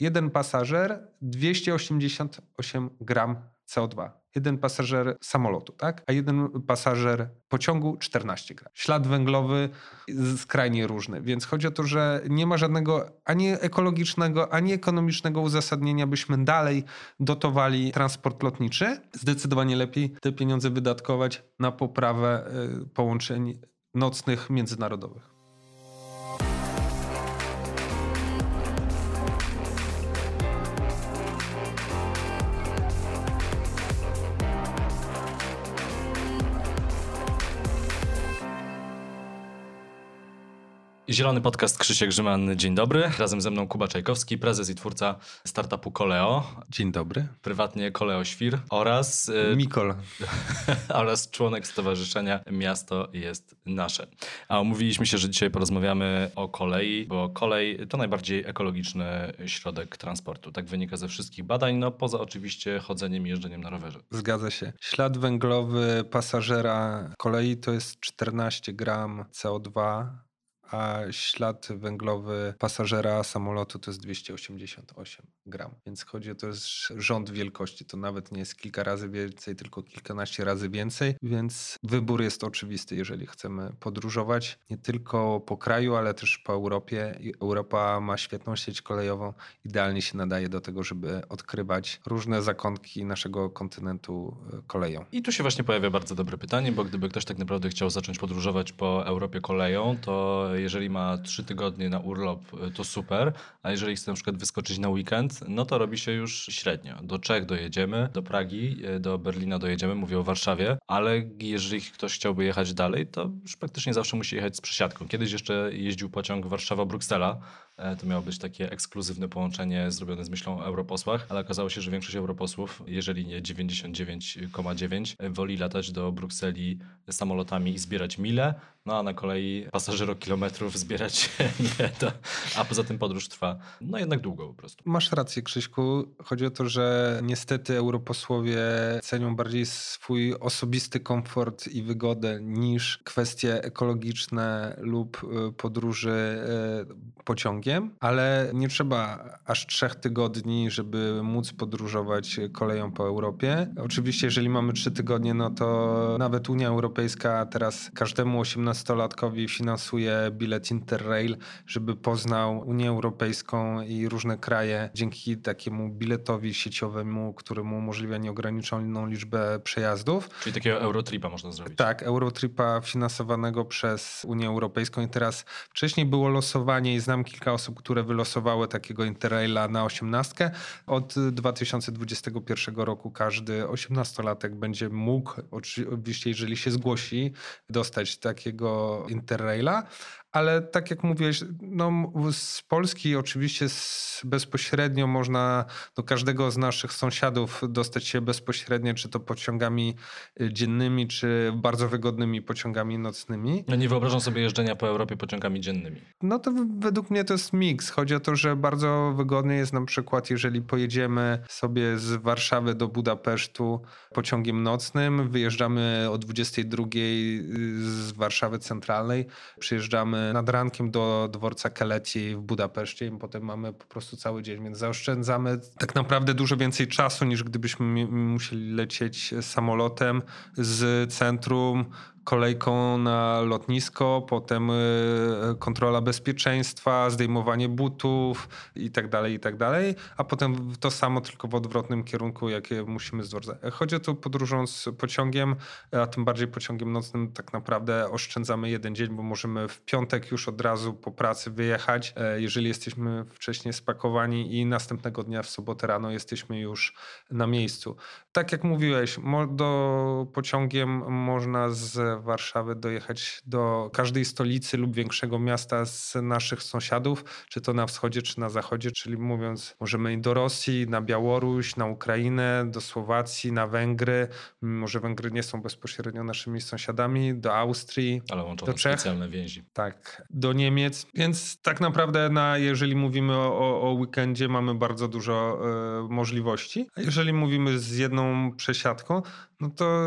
jeden pasażer 288 gram CO2. Jeden pasażer samolotu, tak? A jeden pasażer pociągu 14 gram. Ślad węglowy skrajnie różny, więc chodzi o to, że nie ma żadnego ani ekologicznego, ani ekonomicznego uzasadnienia, byśmy dalej dotowali transport lotniczy. Zdecydowanie lepiej te pieniądze wydatkować na poprawę y, połączeń nocnych międzynarodowych. Zielony Podcast Krzysiek Grzyman, dzień dobry. Razem ze mną Kuba Czajkowski, prezes i twórca startupu Koleo. Dzień dobry. Prywatnie Koleo Świr oraz... Y, Mikol. oraz członek Stowarzyszenia Miasto jest Nasze. A umówiliśmy się, że dzisiaj porozmawiamy o kolei, bo kolej to najbardziej ekologiczny środek transportu. Tak wynika ze wszystkich badań, no poza oczywiście chodzeniem i jeżdżeniem na rowerze. Zgadza się. Ślad węglowy pasażera kolei to jest 14 gram CO2 a ślad węglowy pasażera samolotu to jest 288 gram. Więc chodzi o to jest rząd wielkości. To nawet nie jest kilka razy więcej, tylko kilkanaście razy więcej. Więc wybór jest oczywisty, jeżeli chcemy podróżować nie tylko po kraju, ale też po Europie. Europa ma świetną sieć kolejową. Idealnie się nadaje do tego, żeby odkrywać różne zakątki naszego kontynentu e, koleją. I tu się właśnie pojawia bardzo dobre pytanie, bo gdyby ktoś tak naprawdę chciał zacząć podróżować po Europie koleją, to jeżeli ma trzy tygodnie na urlop, y, to super, a jeżeli chce na przykład wyskoczyć na weekend, no to robi się już średnio. Do Czech dojedziemy, do Pragi, y, do Berlina dojedziemy, mówię o Warszawie, ale jeżeli ktoś chciałby jechać dalej, to już praktycznie zawsze musi jechać z przesiadką. Kiedyś jeszcze jeździł pociąg Warszawa-Bruksela, E, to miało być takie ekskluzywne połączenie zrobione z myślą o europosłach, ale okazało się, że większość europosłów, jeżeli nie 99,9, e, woli latać do Brukseli samolotami i zbierać mile, no a na kolei pasażerokilometrów zbierać nie to, a poza tym podróż trwa no jednak długo po prostu. Masz rację Krzyśku, chodzi o to, że niestety europosłowie cenią bardziej swój osobisty komfort i wygodę niż kwestie ekologiczne lub e, podróży pociągiem ale nie trzeba aż trzech tygodni, żeby móc podróżować koleją po Europie. Oczywiście, jeżeli mamy trzy tygodnie, no to nawet Unia Europejska teraz każdemu 18-latkowi finansuje bilet Interrail, żeby poznał Unię Europejską i różne kraje dzięki takiemu biletowi sieciowemu, który mu umożliwia nieograniczoną liczbę przejazdów. Czyli takiego Eurotripa można zrobić. Tak, Eurotripa finansowanego przez Unię Europejską i teraz wcześniej było losowanie i znam kilka osób, które wylosowały takiego Interraila na osiemnastkę. Od 2021 roku każdy 18-latek będzie mógł, oczywiście jeżeli się zgłosi, dostać takiego Interraila ale tak jak mówiłeś, no, z Polski oczywiście bezpośrednio można do każdego z naszych sąsiadów dostać się bezpośrednio, czy to pociągami y, dziennymi, czy bardzo wygodnymi pociągami nocnymi. Ja nie wyobrażam sobie jeżdżenia po Europie pociągami dziennymi. No to według mnie to jest miks. Chodzi o to, że bardzo wygodnie jest na przykład, jeżeli pojedziemy sobie z Warszawy do Budapesztu pociągiem nocnym, wyjeżdżamy o 22 y, z Warszawy Centralnej, przyjeżdżamy nad rankiem do dworca Keleci w Budapeszcie i potem mamy po prostu cały dzień, więc zaoszczędzamy tak naprawdę dużo więcej czasu niż gdybyśmy musieli lecieć samolotem z centrum kolejką na lotnisko, potem y, kontrola bezpieczeństwa, zdejmowanie butów i tak dalej, i tak dalej, a potem to samo tylko w odwrotnym kierunku, jakie musimy zdążyć. Chodzi o to podróżując pociągiem, a tym bardziej pociągiem nocnym tak naprawdę oszczędzamy jeden dzień, bo możemy w piątek już od razu po pracy wyjechać, e, jeżeli jesteśmy wcześniej spakowani i następnego dnia w sobotę rano jesteśmy już na miejscu. Tak jak mówiłeś, do pociągiem można z Warszawy dojechać do każdej stolicy lub większego miasta z naszych sąsiadów, czy to na wschodzie, czy na zachodzie, czyli mówiąc, możemy i do Rosji, na Białoruś, na Ukrainę, do Słowacji, na Węgry. Może Węgry nie są bezpośrednio naszymi sąsiadami, do Austrii, Ale łączą do Czech. specjalne więzi. Tak, do Niemiec. Więc tak naprawdę, na, jeżeli mówimy o, o, weekendzie, mamy bardzo dużo e, możliwości. A jeżeli mówimy z jedną przesiadką, no to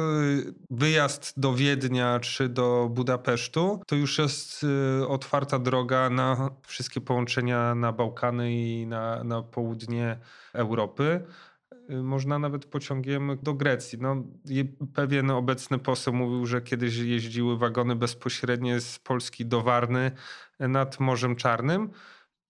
wyjazd do Wiednia czy do Budapesztu to już jest y, otwarta droga na wszystkie połączenia na Bałkany i na, na południe Europy. Y, można nawet pociągiem do Grecji. No, pewien obecny poseł mówił, że kiedyś jeździły wagony bezpośrednie z Polski do Warny nad Morzem Czarnym.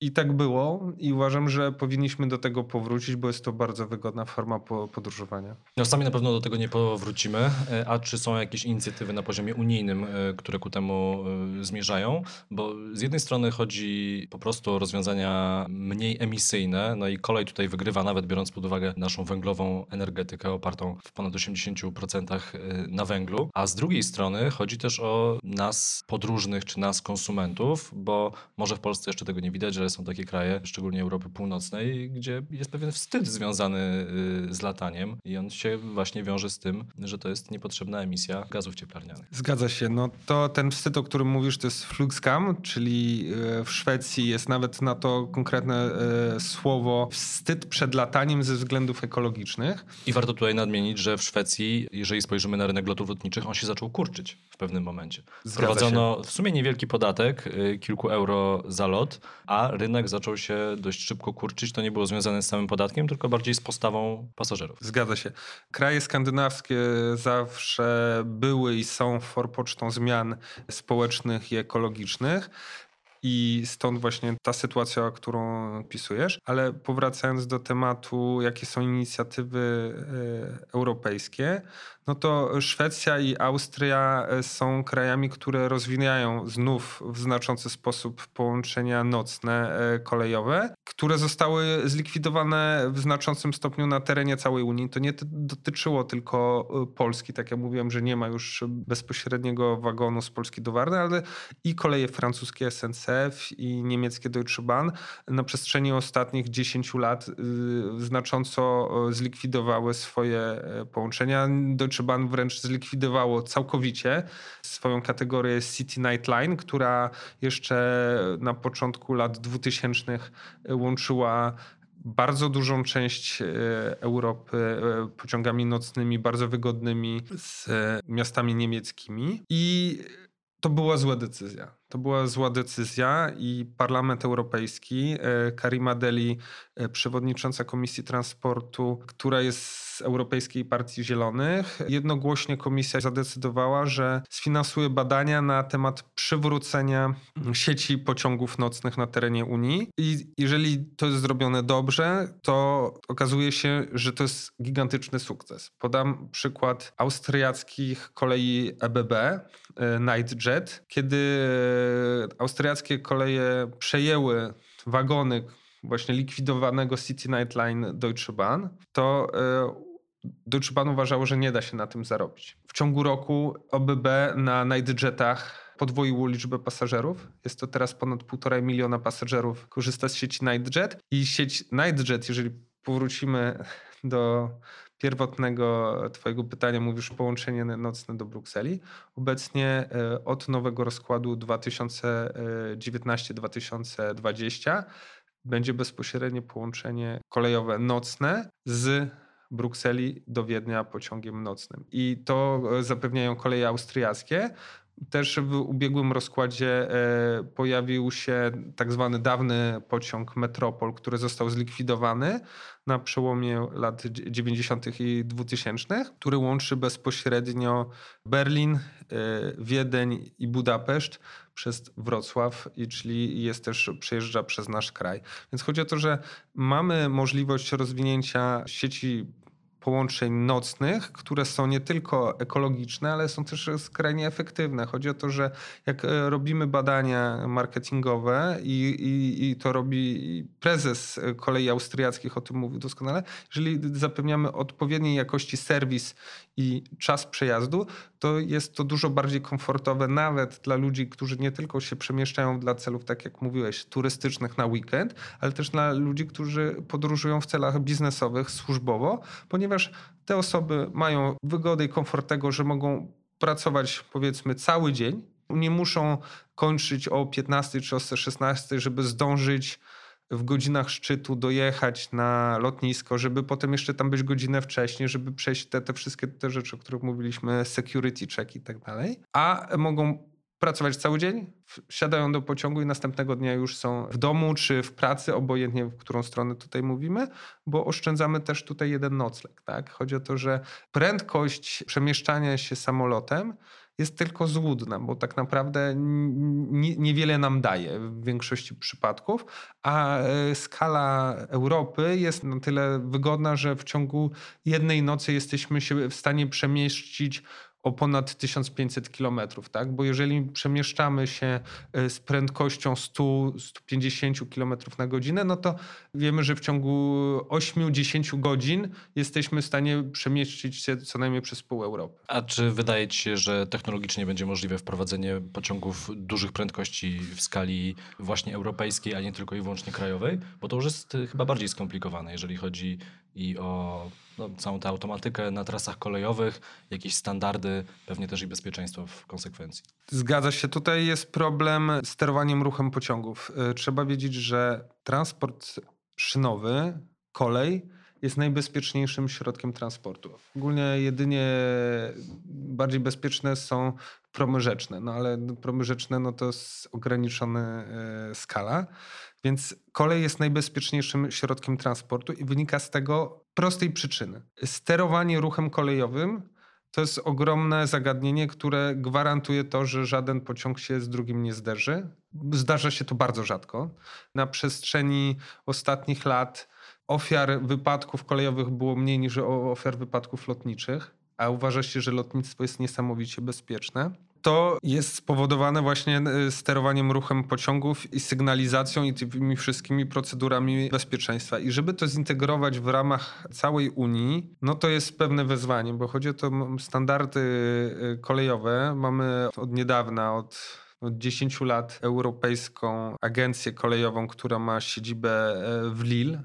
I tak było i uważam, że powinniśmy do tego powrócić, bo jest to bardzo wygodna forma podróżowania. No sami na pewno do tego nie powrócimy, e, a czy są jakieś inicjatywy na poziomie unijnym, e, które ku temu e, zmierzają? Bo z jednej strony chodzi po prostu o rozwiązania mniej emisyjne, no i kolej tutaj wygrywa nawet biorąc pod uwagę naszą węglową energetykę opartą w ponad 80% na węglu, a z drugiej strony chodzi też o nas podróżnych czy nas konsumentów, bo może w Polsce jeszcze tego nie widać, że są takie kraje, szczególnie Europy Północnej, gdzie jest pewien wstyd związany y, z lataniem i on się właśnie wiąże z tym, że to jest niepotrzebna emisja gazów cieplarnianych. Zgadza się. No to ten wstyd, o którym mówisz, to jest fluxcam, czyli y, w Szwecji jest nawet na to konkretne y, słowo wstyd przed lataniem ze względów ekologicznych. I warto tutaj nadmienić, że w Szwecji, jeżeli spojrzymy na rynek lotów lotniczych, on się zaczął kurczyć w pewnym momencie. Wprowadzono w sumie niewielki podatek, kilku euro za lot, a rynek zaczął się dość szybko kurczyć. To nie było związane z samym podatkiem, tylko bardziej z postawą pasażerów. Zgadza się. Kraje skandynawskie zawsze były i są forpocztą zmian społecznych i ekologicznych. I stąd właśnie ta sytuacja, którą pisujesz. Ale powracając do tematu, jakie są inicjatywy e, europejskie, no to Szwecja i Austria e, są krajami, które rozwijają znów w znaczący sposób połączenia nocne e, kolejowe, które zostały zlikwidowane w znaczącym stopniu na terenie całej Unii. To nie dotyczyło tylko Polski, tak jak mówiłem, że nie ma już bezpośredniego wagonu z Polski do Warny, ale i koleje francuskie SNC i niemieckie Deutsche Bahn na przestrzeni ostatnich 10 lat y, znacząco zlikwidowały swoje e, połączenia. Deutsche Bahn wręcz zlikwidowało całkowicie swoją kategorię City Night Line, która jeszcze na początku lat 2000 łączyła bardzo dużą część e, Europy e, pociągami nocnymi, bardzo wygodnymi z miastami niemieckimi. I to była zła decyzja. To była zła decyzja i Parlament Europejski, e, Karima Deli, e, przewodnicząca Komisji Transportu, która jest z Europejskiej Partii Zielonych, jednogłośnie komisja zadecydowała, że sfinansuje badania na temat przywrócenia sieci pociągów nocnych na terenie Unii. I jeżeli to jest zrobione dobrze, to okazuje się, że to jest gigantyczny sukces. Podam przykład austriackich kolei EBB, e, Nightjet, kiedy austriackie koleje przejęły wagony właśnie likwidowanego City Night Line Deutsche Bahn, to e, Deutsche Bahn uważało, że nie da się na tym zarobić. W ciągu roku OBB na Nightjetach podwoiło liczbę pasażerów. Jest to teraz ponad 1,5 miliona pasażerów korzysta z sieci Nightjet i sieć Nightjet, jeżeli powrócimy do pierwotnego Twojego pytania mówisz połączenie nocne do Brukseli. Obecnie e, od nowego rozkładu 2019-2020 będzie bezpośrednie połączenie kolejowe nocne z Brukseli do Wiednia pociągiem nocnym. I to e, zapewniają koleje austriackie. Też w ubiegłym rozkładzie e, pojawił się tak zwany dawny pociąg Metropol, który został zlikwidowany na przełomie lat 90. i 2000, który łączy bezpośrednio Berlin, e, Wiedeń i Budapeszt przez Wrocław, i czyli jest też, przejeżdża przez nasz kraj. Więc chodzi o to, że mamy możliwość rozwinięcia sieci połączeń nocnych, które są nie tylko ekologiczne, ale są też skrajnie efektywne. Chodzi o to, że jak e, robimy badania marketingowe i, i, i to robi prezes kolei austriackich, o tym mówił doskonale, jeżeli zapewniamy odpowiedniej jakości serwis i czas przejazdu, to jest to dużo bardziej komfortowe nawet dla ludzi, którzy nie tylko się przemieszczają dla celów, tak jak mówiłeś, turystycznych na weekend, ale też dla ludzi, którzy podróżują w celach biznesowych, służbowo, ponieważ te osoby mają wygodę i komfort tego, że mogą pracować powiedzmy cały dzień, nie muszą kończyć o 15 czy o 16, żeby zdążyć w godzinach szczytu dojechać na lotnisko, żeby potem jeszcze tam być godzinę wcześniej, żeby przejść te, te wszystkie te rzeczy, o których mówiliśmy, security check i tak dalej. A mogą pracować cały dzień, wsiadają do pociągu i następnego dnia już są w domu czy w pracy, obojętnie w którą stronę tutaj mówimy, bo oszczędzamy też tutaj jeden nocleg. Tak? Chodzi o to, że prędkość przemieszczania się samolotem jest tylko złudna, bo tak naprawdę niewiele nam daje w większości przypadków, a e, skala Europy jest na tyle wygodna, że w ciągu jednej nocy jesteśmy się w stanie przemieścić o ponad 1500 km, tak? Bo jeżeli przemieszczamy się e, z prędkością 100-150 km na godzinę, no to wiemy, że w ciągu 8-10 godzin jesteśmy w stanie przemieścić się co najmniej przez pół Europy. A czy wydaje ci się, że technologicznie będzie możliwe wprowadzenie pociągów dużych prędkości w skali właśnie europejskiej, a nie tylko i wyłącznie krajowej? Bo to już jest e, chyba bardziej skomplikowane, jeżeli chodzi i o no, całą tę automatykę na trasach kolejowych, jakieś standardy, pewnie też i bezpieczeństwo w konsekwencji. Zgadza się. Tutaj jest problem z sterowaniem ruchem pociągów. E, trzeba wiedzieć, że transport szynowy, kolej jest najbezpieczniejszym środkiem transportu. Ogólnie jedynie bardziej bezpieczne są promy rzeczne, no ale promy rzeczne no to jest ograniczona e, skala. Więc kolej jest najbezpieczniejszym środkiem transportu i wynika z tego prostej przyczyny. Sterowanie ruchem kolejowym to jest ogromne zagadnienie, które gwarantuje to, że żaden pociąg się z drugim nie zderzy. Zdarza się to bardzo rzadko. Na przestrzeni ostatnich lat ofiar wypadków kolejowych było mniej niż ofiar wypadków lotniczych, a uważa się, że lotnictwo jest niesamowicie bezpieczne to jest spowodowane właśnie e, sterowaniem ruchem pociągów i sygnalizacją i tymi wszystkimi procedurami bezpieczeństwa. I żeby to zintegrować w ramach całej Unii, no to jest pewne wyzwanie, bo chodzi o to standardy e, kolejowe. Mamy od niedawna, od od 10 lat europejską agencję kolejową, która ma siedzibę e, w Lille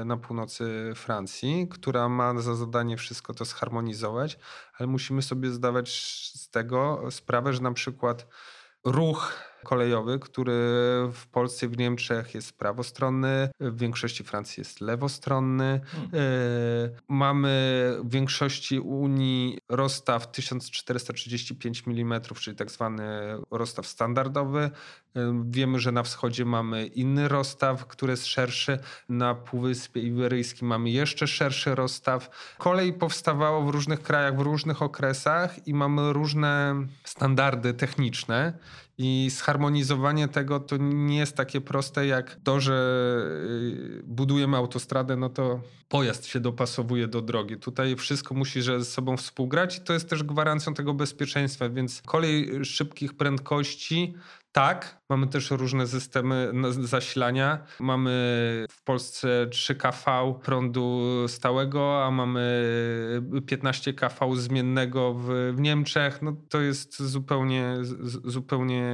e, na północy Francji, która ma za zadanie wszystko to zharmonizować, ale musimy sobie zdawać z tego sprawę, że na przykład ruch kolejowy, który w Polsce w Niemczech jest prawostronny, w większości Francji jest lewostronny. Hmm. E, mamy w większości Unii rozstaw 1435 mm, czyli tak zwany rozstaw standardowy. E, wiemy, że na wschodzie mamy inny rozstaw, który jest szerszy. Na Półwyspie Iberyjskim mamy jeszcze szerszy rozstaw. Kolej powstawało w różnych krajach, w różnych okresach i mamy różne standardy techniczne i zharmonizowanie tego to nie jest takie proste jak to, że y, budujemy autostradę, no to pojazd się dopasowuje do drogi. Tutaj wszystko musi ze sobą współgrać i to jest też gwarancją tego bezpieczeństwa, więc kolej szybkich prędkości tak, mamy też różne systemy zasilania. Mamy w Polsce 3 kV prądu stałego, a mamy 15 kV zmiennego w, w Niemczech. No to jest zupełnie, zupełnie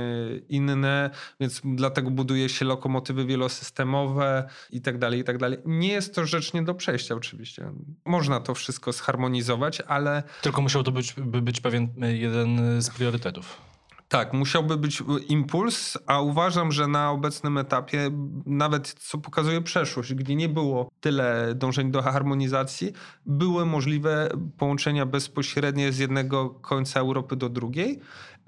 inne, więc dlatego buduje się lokomotywy wielosystemowe i tak dalej, i tak dalej. Nie jest to rzecz nie do przejścia oczywiście. Można to wszystko zharmonizować, ale... Tylko musiał to być, by być pewien jeden z priorytetów. Tak, musiałby być impuls, a uważam, że na obecnym etapie, nawet co pokazuje przeszłość, gdzie nie było tyle dążeń do harmonizacji, były możliwe połączenia bezpośrednie z jednego końca Europy do drugiej.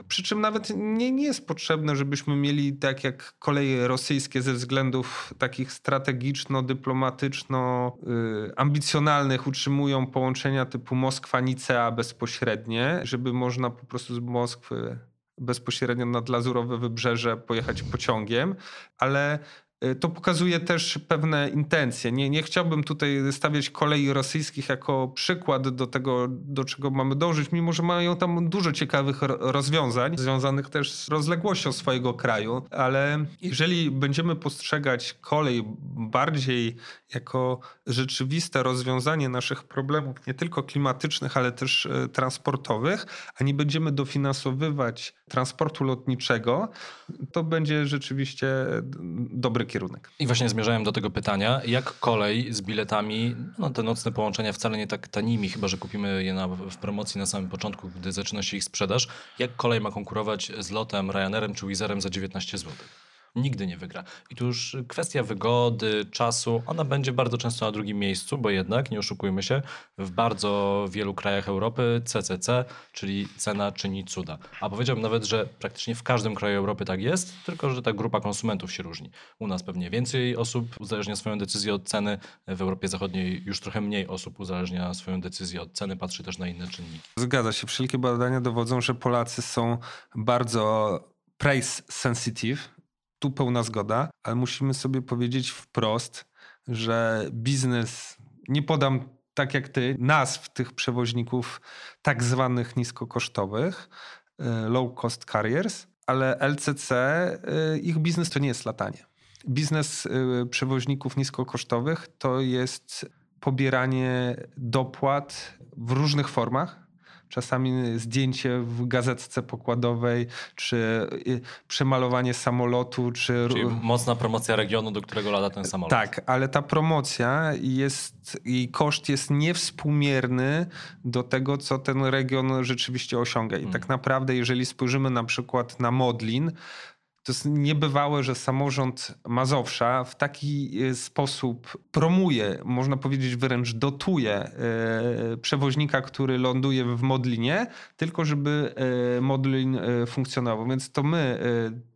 Przy czym nawet nie, nie jest potrzebne, żebyśmy mieli tak jak koleje rosyjskie ze względów takich strategiczno-dyplomatyczno-ambicjonalnych y, utrzymują połączenia typu Moskwa-Nicea bezpośrednie, żeby można po prostu z Moskwy bezpośrednio nad Lazurowe Wybrzeże pojechać pociągiem, ale to pokazuje też pewne intencje. Nie, nie chciałbym tutaj stawiać kolei rosyjskich jako przykład do tego, do czego mamy dążyć, mimo że mają tam dużo ciekawych rozwiązań, związanych też z rozległością swojego kraju, ale jeżeli będziemy postrzegać kolej bardziej jako rzeczywiste rozwiązanie naszych problemów, nie tylko klimatycznych, ale też y, transportowych, a nie będziemy dofinansowywać transportu lotniczego, to będzie rzeczywiście dobry kierunek. I właśnie zmierzałem do tego pytania, jak kolej z biletami, no te nocne połączenia wcale nie tak tanimi, chyba że kupimy je na, w promocji na samym początku, gdy zaczyna się ich sprzedaż, jak kolej ma konkurować z lotem, Ryanerem czy Wizerem za 19 zł? Nigdy nie wygra. I tu już kwestia wygody, czasu, ona będzie bardzo często na drugim miejscu, bo jednak, nie oszukujmy się, w bardzo wielu krajach Europy CCC, czyli cena czyni cuda. A powiedziałbym nawet, że praktycznie w każdym kraju Europy tak jest, tylko że ta grupa konsumentów się różni. U nas pewnie więcej osób uzależnia swoją decyzję od ceny, w Europie Zachodniej już trochę mniej osób uzależnia swoją decyzję od ceny, patrzy też na inne czynniki. Zgadza się. Wszelkie badania dowodzą, że Polacy są bardzo price sensitive. Tu pełna zgoda, ale musimy sobie powiedzieć wprost, że biznes, nie podam tak jak ty, nazw tych przewoźników tak zwanych niskokosztowych, y, low cost carriers, ale LCC, y, ich biznes to nie jest latanie. Biznes y, przewoźników niskokosztowych to jest pobieranie dopłat w różnych formach czasami zdjęcie w gazetce pokładowej, czy y, przemalowanie samolotu, czy... Czyli mocna promocja regionu, do którego lata ten samolot. Tak, ale ta promocja jest, jej koszt jest niewspółmierny do tego, co ten region rzeczywiście osiąga. I hmm. tak naprawdę, jeżeli spojrzymy na przykład na Modlin, to jest niebywałe, że samorząd Mazowsza w taki e, sposób promuje, można powiedzieć wręcz dotuje e, przewoźnika, który ląduje w Modlinie, tylko żeby e, Modlin funkcjonował. Więc to my,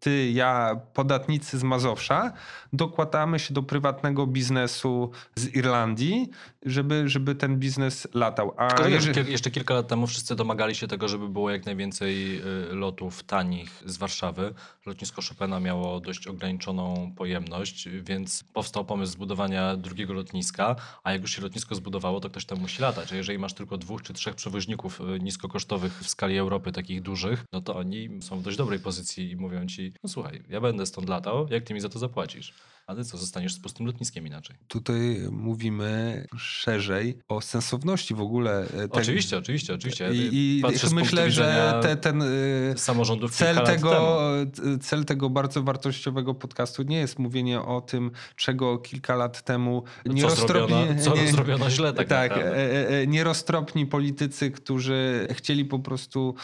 ty, ja, podatnicy z Mazowsza, dokładamy się do prywatnego biznesu z Irlandii, żeby, żeby ten biznes latał. A Tylko, jeżeli... jeszcze kilka lat temu wszyscy domagali się tego, żeby było jak najwięcej lotów tanich z Warszawy. Lotnisko Chopina miało dość ograniczoną pojemność, więc powstał pomysł zbudowania drugiego lotniska, a jak już się lotnisko zbudowało, to ktoś tam musi latać. A jeżeli masz tylko dwóch czy trzech przewoźników y, niskokosztowych w skali Europy, takich dużych, no to oni są w dość dobrej pozycji i mówią ci, no słuchaj, ja będę stąd latał, jak ty mi za to zapłacisz? Ale co, zostaniesz z pustym lotniskiem inaczej. Tutaj mówimy szerzej o sensowności w ogóle. Te... Oczywiście, oczywiście, oczywiście. I, i myślę, że te, ten y, samorządów cel tego, cel tego bardzo wartościowego podcastu nie jest mówienie o tym, czego kilka lat temu nie co nie, zrobiono źle tak, tak e, e, e, nieroztropni politycy, którzy chcieli po prostu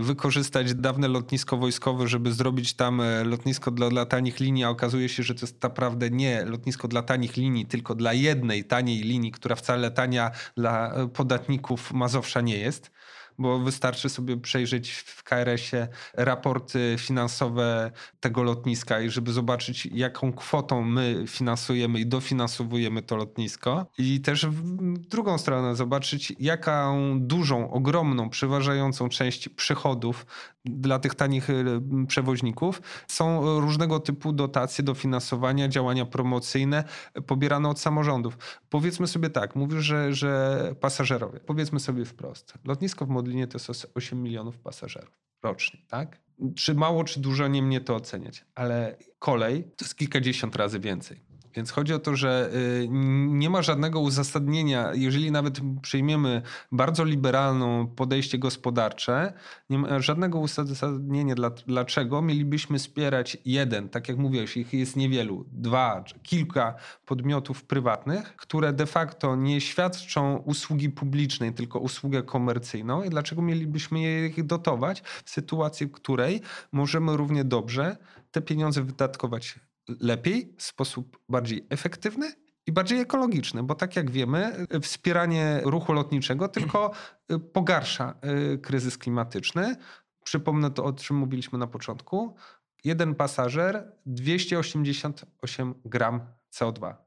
wykorzystać dawne lotnisko wojskowe, żeby zrobić tam lotnisko dla, dla tanich linii, a okazuje się, że to jest ta prawda naprawdę nie lotnisko dla tanich linii, tylko dla jednej taniej linii, która wcale tania dla podatników Mazowsza nie jest bo wystarczy sobie przejrzeć w KRS-ie raporty finansowe tego lotniska i żeby zobaczyć, jaką kwotą my finansujemy i dofinansowujemy to lotnisko. I też w drugą stronę zobaczyć, jaką dużą, ogromną, przeważającą część przychodów dla tych tanich y, przewoźników są różnego typu dotacje, dofinansowania, działania promocyjne pobierane od samorządów. Powiedzmy sobie tak, mówisz, że, że pasażerowie, powiedzmy sobie wprost, lotnisko w Modlinie to jest 8 milionów pasażerów rocznie, tak? Czy mało, czy dużo, nie mnie to oceniać, ale kolej to jest kilkadziesiąt razy więcej. Więc chodzi o to, że y, nie ma żadnego uzasadnienia, jeżeli nawet przyjmiemy bardzo liberalną podejście gospodarcze, nie ma żadnego uzasadnienia, dlaczego mielibyśmy wspierać jeden, tak jak mówiłeś, ich jest niewielu, dwa, kilka podmiotów prywatnych, które de facto nie świadczą usługi publicznej, tylko usługę komercyjną. I dlaczego mielibyśmy ich dotować w sytuacji, w której możemy równie dobrze te pieniądze wydatkować lepiej, w sposób bardziej efektywny i bardziej ekologiczny, bo tak jak wiemy, wspieranie ruchu lotniczego tylko y, pogarsza y, kryzys klimatyczny. Przypomnę to, o czym mówiliśmy na początku. Jeden pasażer 288 gram CO2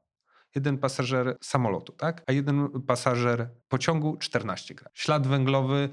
jeden pasażer samolotu, tak? a jeden pasażer pociągu 14 gram. Ślad węglowy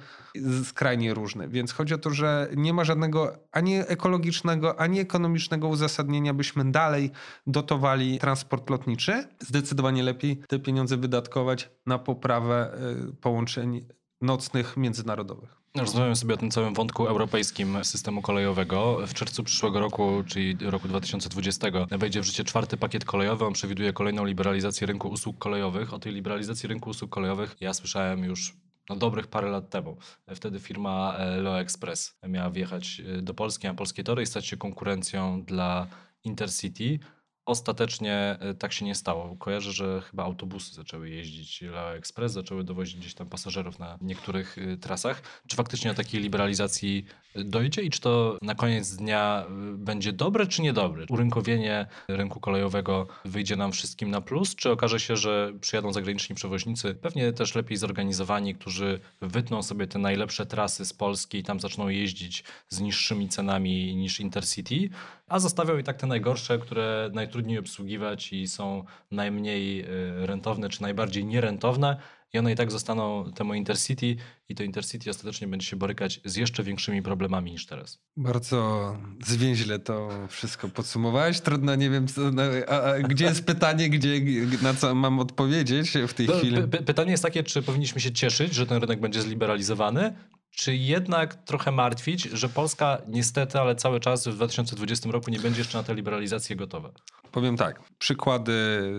skrajnie różny, więc chodzi o to, że nie ma żadnego ani ekologicznego, ani ekonomicznego uzasadnienia, byśmy dalej dotowali transport lotniczy. Zdecydowanie lepiej te pieniądze wydatkować na poprawę y, połączeń nocnych międzynarodowych. Rozmawiamy sobie o tym całym wątku europejskim systemu kolejowego. W czerwcu przyszłego roku, czyli roku 2020, wejdzie w życie czwarty pakiet kolejowy. On przewiduje kolejną liberalizację rynku usług kolejowych. O tej liberalizacji rynku usług kolejowych ja słyszałem już no, dobrych parę lat temu. Wtedy firma e, Leo Express miała wjechać e, do Polski na polskie tory stać się konkurencją dla Intercity. Ostatecznie e, tak się nie stało. Kojarzę, że chyba autobusy zaczęły jeździć Leo Express, zaczęły dowozić gdzieś tam pasażerów na niektórych e, trasach. Czy faktycznie do takiej liberalizacji e, dojdzie i czy to na koniec dnia będzie dobre czy niedobre? Urynkowienie rynku kolejowego wyjdzie nam wszystkim na plus, czy okaże się, że przyjadą zagraniczni przewoźnicy, pewnie też lepiej zorganizowani, którzy wytną sobie te najlepsze trasy z Polski i tam zaczną jeździć z niższymi cenami niż Intercity, a zostawią i tak te najgorsze, które najtrudniej obsługiwać i są najmniej y, rentowne czy najbardziej nierentowne i one i tak zostaną temu Intercity i to Intercity ostatecznie będzie się borykać z jeszcze większymi problemami niż teraz. Bardzo zwięźle to wszystko podsumowałeś. Trudno, nie wiem, co, no, a, a, gdzie jest pytanie, gdzie, na co mam odpowiedzieć w tej no, chwili? pytanie jest takie, czy powinniśmy się cieszyć, że ten rynek będzie zliberalizowany, czy jednak trochę martwić, że Polska niestety, ale cały czas w 2020 roku nie będzie jeszcze na tę liberalizację gotowa? Powiem tak, przykłady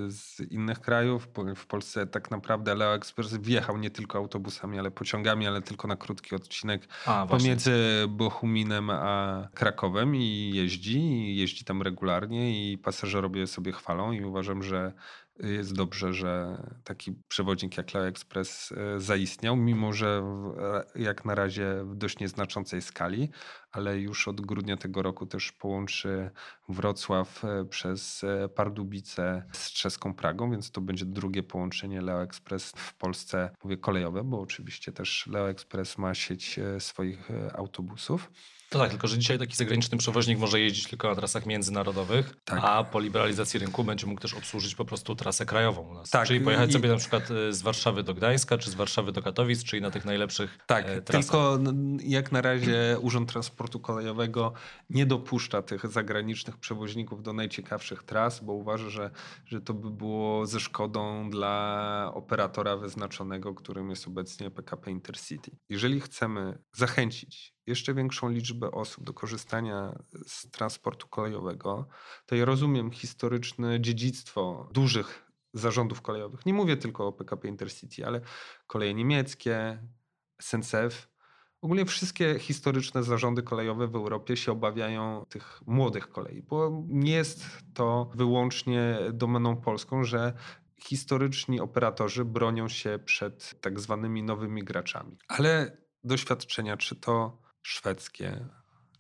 z innych krajów. W Polsce tak naprawdę Leo Express wjechał nie tylko autobusami, ale pociągami, ale tylko na krótki odcinek a, pomiędzy Bochuminem a Krakowem i jeździ, i jeździ tam regularnie i pasażerowie sobie chwalą i uważam, że jest dobrze, że taki przewodnik jak Leo Express e, zaistniał, mimo że w, jak na razie w dość nieznaczącej skali, ale już od grudnia tego roku też połączy Wrocław e, przez e, Pardubice z czeską Pragą, więc to będzie drugie połączenie Leo Express w Polsce, mówię kolejowe, bo oczywiście też Leo Express ma sieć swoich autobusów. To tak, tylko że dzisiaj taki zagraniczny przewoźnik może jeździć tylko na trasach międzynarodowych, tak. a po liberalizacji rynku będzie mógł też obsłużyć po prostu trasę krajową u nas. Tak. Czyli pojechać I... sobie na przykład e, z Warszawy do Gdańska, czy z Warszawy do Katowic, czyli na tych najlepszych Tak, e, trasach. tylko jak na razie Urząd Transportu Kolejowego nie dopuszcza tych zagranicznych przewoźników do najciekawszych tras, bo uważa, że, że to by było ze szkodą dla operatora wyznaczonego, którym jest obecnie PKP Intercity. Jeżeli chcemy zachęcić jeszcze większą liczbę osób do korzystania z transportu kolejowego, to ja rozumiem historyczne dziedzictwo dużych zarządów kolejowych. Nie mówię tylko o PKP Intercity, ale koleje niemieckie, SNCF. Ogólnie wszystkie historyczne zarządy kolejowe w Europie się obawiają tych młodych kolei, bo nie jest to wyłącznie domeną polską, że historyczni operatorzy bronią się przed tak zwanymi nowymi graczami. Ale doświadczenia, czy to szwedzkie,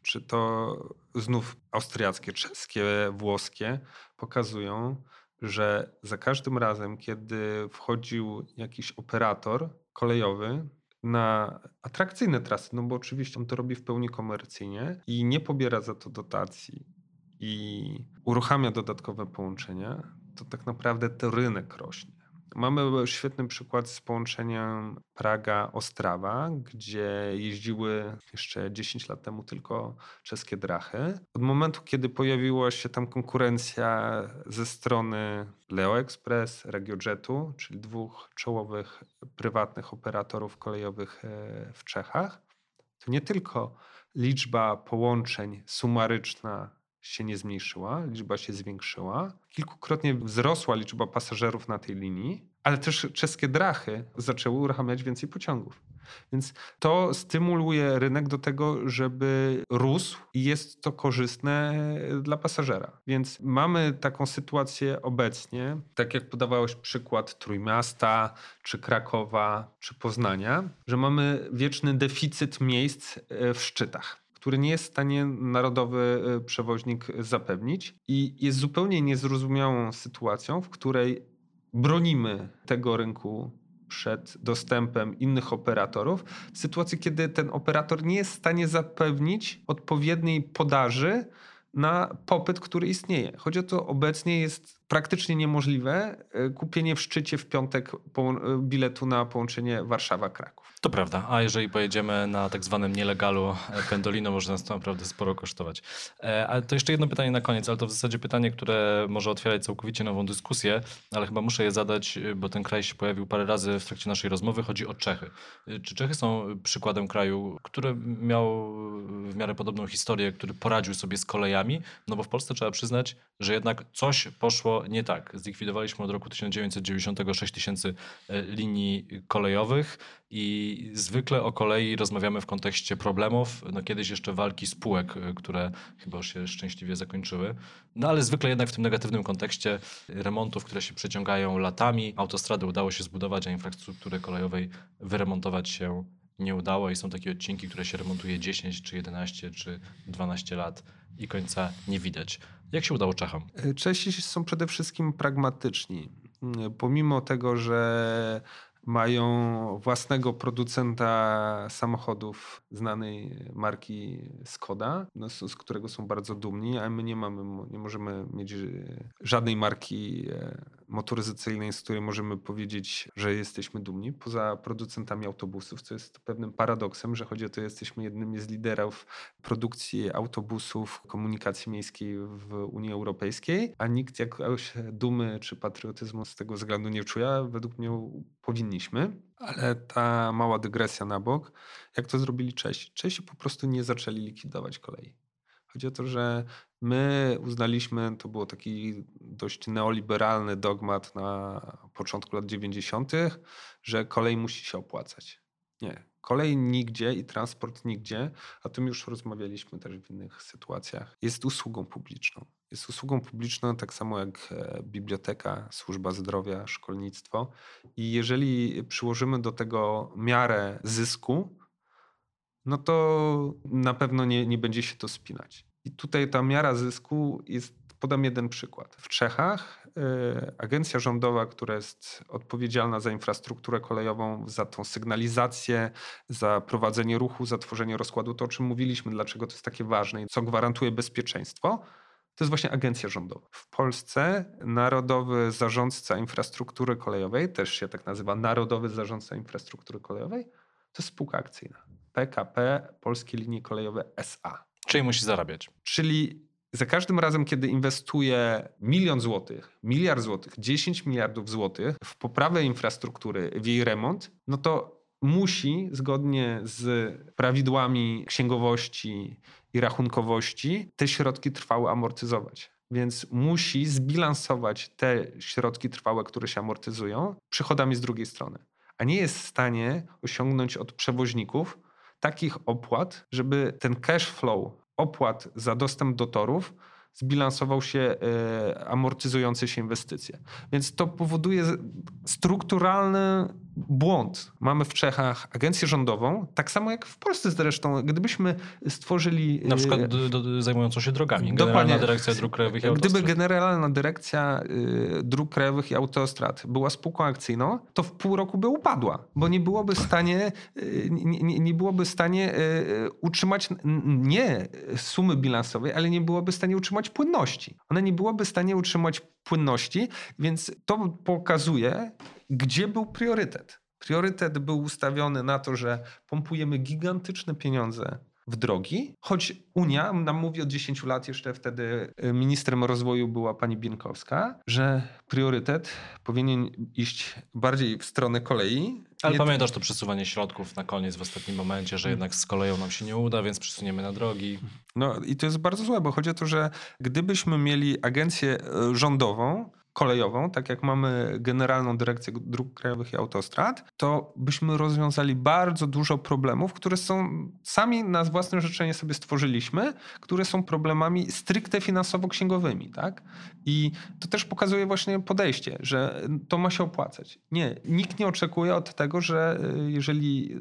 czy to znów austriackie, czeskie, włoskie, pokazują, że za każdym razem, kiedy wchodził jakiś operator kolejowy na atrakcyjne trasy, no bo oczywiście on to robi w pełni komercyjnie i nie pobiera za to dotacji i uruchamia dodatkowe połączenia, to tak naprawdę ten rynek rośnie. Mamy świetny przykład z połączeniem Praga-Ostrawa, gdzie jeździły jeszcze 10 lat temu tylko czeskie drachy. Od momentu, kiedy pojawiła się tam konkurencja ze strony Leo Express, RegioJetu, czyli dwóch czołowych prywatnych operatorów kolejowych e, w Czechach, to nie tylko liczba połączeń sumaryczna się nie zmniejszyła, liczba się zwiększyła. Kilkukrotnie wzrosła liczba pasażerów na tej linii, ale też czeskie drachy zaczęły uruchamiać więcej pociągów. Więc to stymuluje rynek do tego, żeby rósł i jest to korzystne dla pasażera. Więc mamy taką sytuację obecnie, tak jak podawałeś przykład Trójmiasta, czy Krakowa, czy Poznania, że mamy wieczny deficyt miejsc e, w szczytach który nie jest w stanie narodowy e, przewoźnik zapewnić i jest zupełnie niezrozumiałą sytuacją, w której bronimy tego rynku przed dostępem innych operatorów, w sytuacji, kiedy ten operator nie jest w stanie zapewnić odpowiedniej podaży na popyt, który istnieje. Chodzi o to, obecnie jest praktycznie niemożliwe e, kupienie w szczycie w piątek biletu na połączenie Warszawa-Kraków. To prawda, a jeżeli pojedziemy na tak zwanym nielegalu e, pendolino, może nas to naprawdę sporo kosztować. E, ale to jeszcze jedno pytanie na koniec, ale to w zasadzie pytanie, które może otwierać całkowicie nową dyskusję, ale chyba muszę je zadać, e, bo ten kraj się pojawił parę razy w trakcie naszej rozmowy. Chodzi o Czechy. Czy Czechy są przykładem kraju, który miał w miarę podobną historię, który poradził sobie z kolejami? No bo w Polsce trzeba przyznać, że jednak coś poszło nie tak. Zlikwidowaliśmy od roku 1996 tysięcy e, linii kolejowych i zwykle o kolei rozmawiamy w kontekście problemów, no kiedyś jeszcze walki spółek, e, które chyba już się szczęśliwie zakończyły. No ale zwykle jednak w tym negatywnym kontekście remontów, które się przeciągają latami. Autostrady udało się zbudować, a infrastruktury kolejowej wyremontować się nie udało i są takie odcinki, które się remontuje 10 czy 11 czy 12 lat i końca nie widać. Jak się udało Czechom? Czesi są przede wszystkim pragmatyczni. Pomimo tego, że mają własnego producenta samochodów znanej marki Skoda, no, z, z, którego są bardzo dumni, a my nie mamy, nie możemy mieć e, żadnej marki e, motoryzacyjnej, z której możemy powiedzieć, że jesteśmy dumni, poza producentami autobusów, co jest pewnym paradoksem, że chodzi o to, jesteśmy jednymi z liderów produkcji autobusów komunikacji miejskiej w Unii Europejskiej, a nikt jakoś dumy czy patriotyzmu z tego względu nie czuje, według mnie Ale ta mała dygresja na bok, jak to zrobili Czesi? Czesi po prostu nie zaczęli likwidować kolei. Chodzi o to, że my uznaliśmy, to był taki dość neoliberalny dogmat na początku lat 90., że kolej musi się opłacać. Nie, kolej nigdzie i transport nigdzie, a tym już rozmawialiśmy też w innych sytuacjach, jest usługą publiczną. Jest usługą publiczną tak samo jak e, biblioteka, służba zdrowia, szkolnictwo. I jeżeli przyłożymy do tego miarę zysku, no to na pewno nie, nie będzie się to spinać. I tutaj ta miara zysku jest, podam jeden przykład. W Czechach y, agencja rządowa, która jest odpowiedzialna za infrastrukturę kolejową, za tą sygnalizację, za prowadzenie ruchu, za tworzenie rozkładu, to o czym mówiliśmy, dlaczego to jest takie ważne i co gwarantuje bezpieczeństwo, to jest właśnie agencja rządowa. W Polsce Narodowy Zarządca Infrastruktury Kolejowej, też się tak nazywa Narodowy Zarządca Infrastruktury Kolejowej, to jest spółka akcyjna. PKP Polskie Linie Kolejowe SA. Czyli musi zarabiać. Czyli za każdym razem, kiedy inwestuje milion złotych, miliard złotych, 10 miliardów złotych w poprawę infrastruktury, w jej remont, no to musi zgodnie z prawidłami księgowości i rachunkowości te środki trwałe amortyzować. Więc musi zbilansować te środki trwałe, które się amortyzują, przychodami z drugiej strony. A nie jest w stanie osiągnąć od przewoźników takich opłat, żeby ten cash flow opłat za dostęp do torów zbilansował się e, amortyzujące się inwestycje. Więc to powoduje strukturalny błąd. Mamy w Czechach agencję rządową, tak samo jak w Polsce zresztą. Gdybyśmy stworzyli... Na przykład e, do, do, zajmującą się drogami. Generalna Dyrekcja Dróg Krajowych i Autostrad. Gdyby Generalna Dyrekcja y, Dróg Krajowych i Autostrad była spółką akcyjną, to w pół roku by upadła, bo nie byłoby w stanie, y, nie, nie byłoby w stanie utrzymać nie sumy bilansowej, ale nie byłoby w stanie utrzymać płynności. Ona nie byłaby w stanie utrzymać płynności, więc to pokazuje, gdzie był priorytet. Priorytet był ustawiony na to, że pompujemy gigantyczne pieniądze w drogi, choć Unia nam mówi od 10 lat, jeszcze wtedy y, ministrem rozwoju była pani Bienkowska, że priorytet powinien iść bardziej w stronę kolei. Ale nie pamiętasz to przesuwanie środków na koniec w ostatnim momencie, że jednak z koleją nam się nie uda, więc przesuniemy na drogi. No i to jest bardzo złe, bo chodzi o to, że gdybyśmy mieli agencję y, rządową, kolejową, tak jak mamy Generalną Dyrekcję Dróg Krajowych i Autostrad, to byśmy rozwiązali bardzo dużo problemów, które są sami na własne życzenie sobie stworzyliśmy, które są problemami stricte finansowo-księgowymi. Tak? I to też pokazuje właśnie podejście, że to ma się opłacać. Nie, nikt nie oczekuje od tego, że y, jeżeli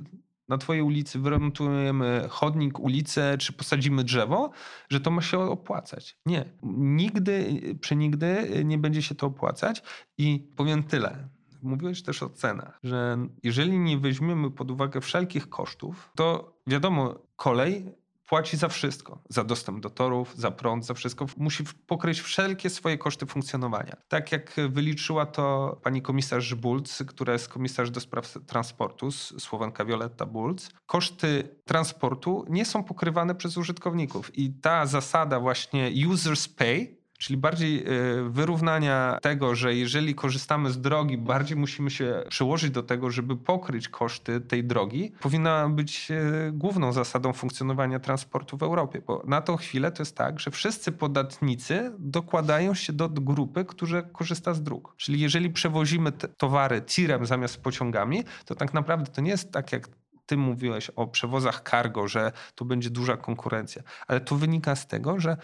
na twojej ulicy wyremontujemy chodnik, ulicę, czy posadzimy drzewo, że to ma się opłacać. Nie. Nigdy, przenigdy nie będzie się to opłacać i powiem tyle. Mówiłeś też o cenach, że jeżeli nie weźmiemy pod uwagę wszelkich kosztów, to wiadomo, kolej płaci za wszystko. Za dostęp do torów, za prąd, za wszystko. Musi pokryć wszelkie swoje koszty funkcjonowania. Tak jak wyliczyła to pani komisarz Bulc, która jest komisarz do spraw transportu, Słowenka Violetta Bulc, koszty transportu nie są pokrywane przez użytkowników. I ta zasada właśnie users pay, Czyli bardziej y, wyrównania tego, że jeżeli korzystamy z drogi, bardziej musimy się przyłożyć do tego, żeby pokryć koszty tej drogi, powinna być y, główną zasadą funkcjonowania transportu w Europie. Bo na tą chwilę to jest tak, że wszyscy podatnicy dokładają się do grupy, która korzysta z dróg. Czyli jeżeli przewozimy towary tirem zamiast pociągami, to tak naprawdę to nie jest tak jak ty mówiłeś o przewozach cargo, że tu będzie duża konkurencja, ale to wynika z tego, że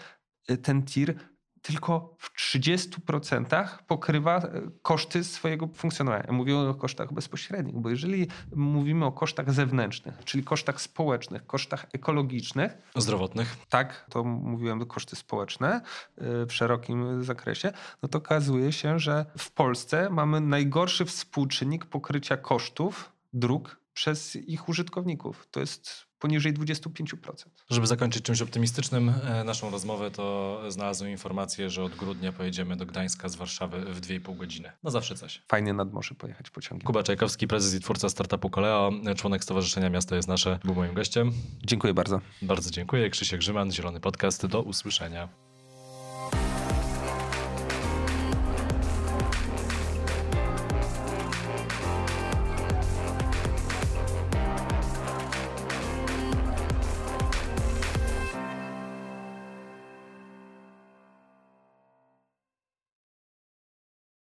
y, ten tir tylko w 30% pokrywa e, koszty swojego funkcjonowania. Mówię o kosztach bezpośrednich, bo jeżeli mówimy o kosztach zewnętrznych, czyli kosztach społecznych, kosztach ekologicznych, zdrowotnych, tak, to mówiłem koszty społeczne e, w szerokim zakresie, no to okazuje się, że w Polsce mamy najgorszy współczynnik pokrycia kosztów dróg przez ich użytkowników. To jest poniżej 25%. Żeby zakończyć czymś optymistycznym e, naszą rozmowę, to znalazłem informację, że od grudnia pojedziemy do Gdańska z Warszawy w 2,5 godziny. No zawsze coś. Fajnie nad morze pojechać pociągiem. Kuba Czajkowski, prezes i twórca startupu Koleo, członek Stowarzyszenia Miasto jest Nasze, był moim gościem. Dziękuję bardzo. Bardzo dziękuję. Krzysiek Grzyman, Zielony Podcast. Do usłyszenia.